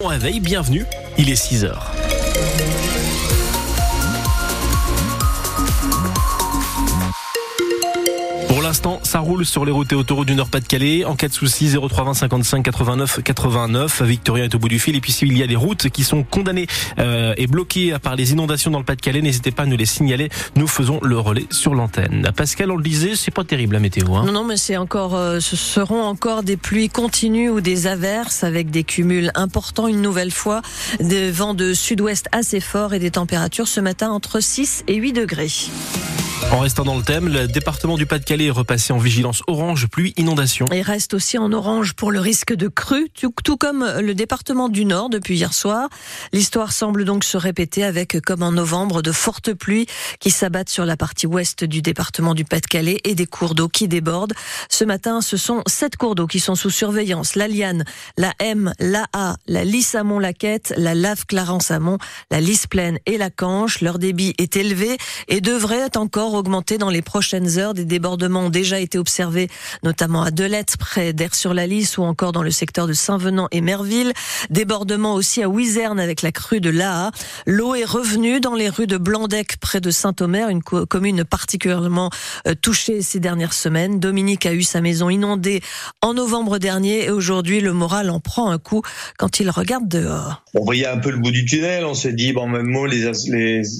Bon réveil, bienvenue, il est 6 l'instant, ça roule sur les routes et autoroutes du Nord-Pas-de-Calais. En cas de soucis, 03 55 89 89. Victoria est au bout du fil. Et puis s'il y a des routes qui sont condamnées euh, et bloquées par les inondations dans le Pas-de-Calais, n'hésitez pas à nous les signaler. Nous faisons le relais sur l'antenne. Pascal, on le disait, c'est pas terrible la météo. Hein non, non, mais c'est encore, euh, ce seront encore des pluies continues ou des averses avec des cumuls importants une nouvelle fois, des vents de sud-ouest assez forts et des températures ce matin entre 6 et 8 degrés. En restant dans le thème, le département du Pas-de-Calais est repassé en vigilance orange pluie inondation. Il reste aussi en orange pour le risque de crue, tout, comme le département du Nord depuis hier soir. L'histoire semble donc se répéter avec, comme en novembre, de fortes pluies qui s'abattent sur la partie ouest du département du Pas-de-Calais et des cours d'eau qui débordent. Ce matin, ce sont sept cours d'eau qui sont sous surveillance. La Liane, la M, la A, la Lys amont laquette la Lave Clarence amont, la Lys Plaine et la Canche. Leur débit est élevé et devrait encore augmenter dans les prochaines heures. Des débordements ont déjà été observés, notamment à Delette, près d'Air-sur-la-Lys ou encore dans le secteur de Saint-Venant et Merville. Débordements aussi à Wizerne avec la crue de l'Aa. L'eau est revenue dans les rues de Blandec, près de Saint-Omer, une commune particulièrement euh, touchée ces dernières semaines. Dominique a eu sa maison inondée en novembre dernier et aujourd'hui, le moral en prend un coup quand il regarde dehors. On voyait un peu le bout du tunnel. On s'est dit, bon, même mot, les,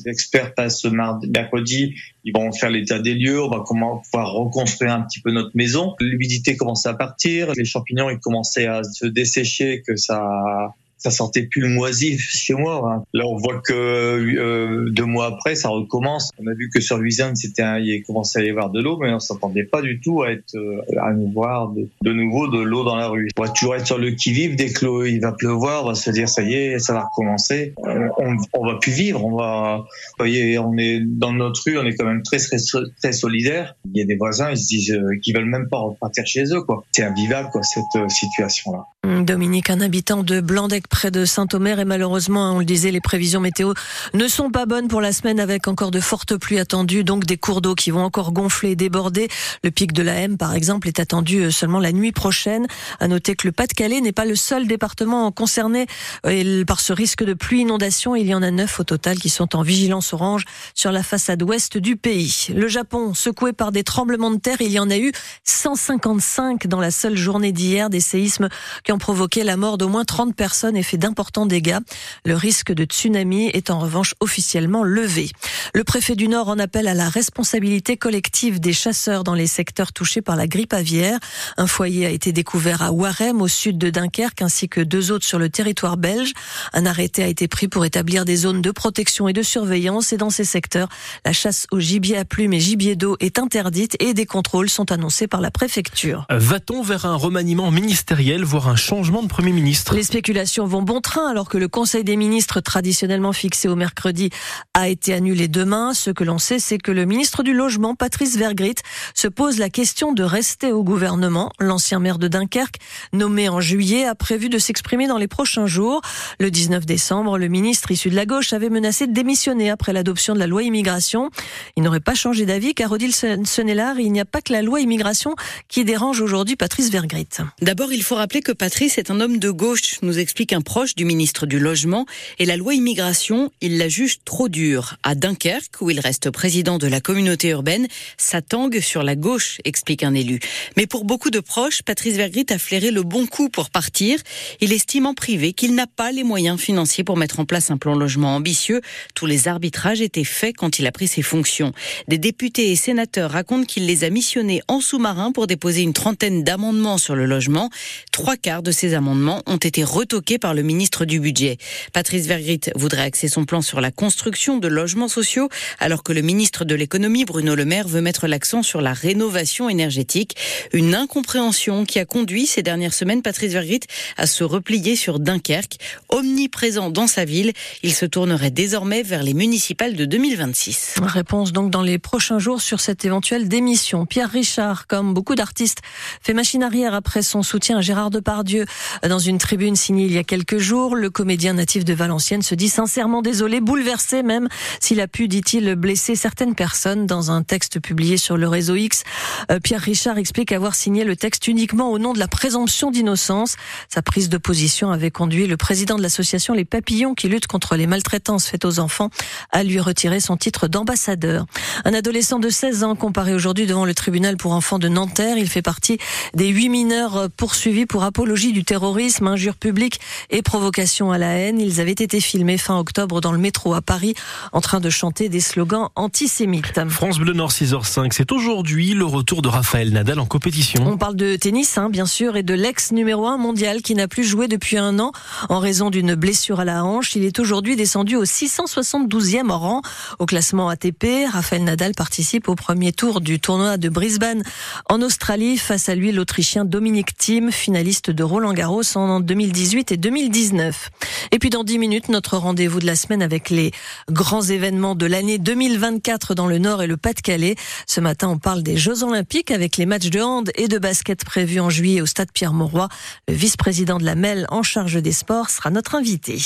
experts passent mardi, mercredi, ils vont faire l'état des lieux, on va comment pouvoir reconstruire un petit peu notre maison. L'humidité commençait à partir, les champignons ils commençaient à se dessécher, que ça ça sentait plus le moisif chez moi. Hein. Là, on voit que euh, deux mois après, ça recommence. On a vu que sur Louisiane, c'était il commençait à y avoir de l'eau, mais on s'attendait pas du tout à être euh, à nous voir de, nouveau de l'eau dans la rue. On va toujours être sur le qui vive dès que il va pleuvoir, on va se dire ça y est, ça va recommencer. On, on va plus vivre. On va, vous voyez, on est dans notre rue, on est quand même très très, très solidaire. Il y a des voisins, ils se disent euh, qu'ils veulent même pas repartir chez eux. C'est invivable, quoi, cette euh, situation-là. Dominique, un habitant de Blandec près de Saint-Omer et malheureusement, on le disait, les prévisions météo ne sont pas bonnes pour la semaine avec encore de fortes pluies attendues, donc des cours d'eau qui vont encore gonfler et déborder. Le pic de la M, par exemple, est attendu euh, seulement la nuit prochaine. À noter que le Pas-de-Calais n'est pas le seul département concerné euh, par ce risque de pluie inondation. Il y en a neuf au total qui sont en vigilance orange sur la façade ouest du pays. Le Japon, secoué par des tremblements de terre, il y en a eu 155 dans la seule journée d'hier, des séismes qui ont provoqué la mort d'au moins 30 personnes et fait d'importants dégâts. Le risque de tsunami est en revanche officiellement levé. Le préfet du Nord en appelle à la responsabilité collective des chasseurs dans les secteurs touchés par la grippe aviaire. Un foyer a été découvert à Warem, au sud de Dunkerque, ainsi que deux autres sur le territoire belge. Un arrêté a été pris pour établir des zones de protection et de surveillance. Et dans ces secteurs, la chasse au gibier à plumes et gibier d'eau est interdite et des contrôles sont annoncés par la préfecture. Va-t-on vers un remaniement ministériel, voire un changement de Premier ministre? Les spéculations vont bon train alors que le Conseil des ministres traditionnellement fixé au mercredi a été annulé demain. Ce que l'on sait, c'est que le ministre du Logement, Patrice Vergrit, se pose la question de rester au gouvernement. L'ancien maire de Dunkerque, nommé en juillet, a prévu de s'exprimer dans les prochains jours. Le 19 décembre, le ministre issu de la gauche avait menacé de démissionner après l'adoption de la loi immigration. Il n'aurait pas changé d'avis car Odile Senelard, il n'y a pas que la loi immigration qui dérange aujourd'hui Patrice Vergrit. D'abord, il faut rappeler que Patrice est un homme de gauche, nous explique un proche du ministre du Logement. Et la loi immigration, il la juge trop dure. À Dunkerque, où il reste président de la communauté urbaine, ça tangue sur la gauche, explique un élu. Mais pour beaucoup de proches, Patrice Vergrit a flairé le bon coup pour partir. Il estime en privé qu'il n'a pas les moyens financiers pour mettre en place un plan logement ambitieux. Tous les arbitrages étaient faits quand il a pris ses fonctions. Des députés et sénateurs racontent qu'il les a missionnés en sous-marin pour déposer une trentaine d'amendements sur le logement. Trois quarts de ces amendements ont été retoqués par le ministre du Budget. Patrice Vergrit voudrait axer son plan sur la construction de logements sociaux, alors que le ministre de l'économie, Bruno Le Maire, veut mettre l'accent sur la rénovation énergétique. Une incompréhension qui a conduit ces dernières semaines Patrice Vergrit à se replier sur Dunkerque. Omniprésent dans sa ville, il se tournerait désormais vers les municipales de 2026. Réponse donc dans les prochains jours sur cette éventuelle démission. Pierre Richard, comme beaucoup d'artistes, fait machine arrière après son soutien à Gérard Depardieu dans une tribune signée il y a quelques quelques jours. Le comédien natif de Valenciennes se dit sincèrement désolé, bouleversé même, s'il a pu, dit-il, blesser certaines personnes dans un texte publié sur le réseau X. Euh, Pierre Richard explique avoir signé le texte uniquement au nom de la présomption d'innocence. Sa prise de position avait conduit le président de l'association Les Papillons qui lutte contre les maltraitances faites aux enfants à lui retirer son titre d'ambassadeur. Un adolescent de 16 ans comparé aujourd'hui devant le tribunal pour enfants de Nanterre. Il fait partie des huit mineurs poursuivis pour apologie du terrorisme, injure publique et provocation à la haine. Ils avaient été filmés fin octobre dans le métro à Paris en train de chanter des slogans antisémites. France Bleu Nord 6h05, c'est aujourd'hui le retour de Raphaël Nadal en compétition. On parle de tennis, hein, bien sûr, et de l'ex numéro 1 mondial qui n'a plus joué depuis un an en raison d'une blessure à la hanche. Il est aujourd'hui descendu au 672e rang au classement ATP. Raphaël Nadal participe au premier tour du tournoi de Brisbane en Australie. Face à lui, l'Autrichien Dominique Thiem, finaliste de Roland Garros en 2018 et 2019. Et puis dans 10 minutes, notre rendez-vous de la semaine avec les grands événements de l'année 2024 dans le Nord et le Pas-de-Calais. Ce matin, on parle des Jeux Olympiques avec les matchs de hand et de basket prévus en juillet au stade Pierre-Mauroy. Le vice-président de la MEL en charge des sports sera notre invité.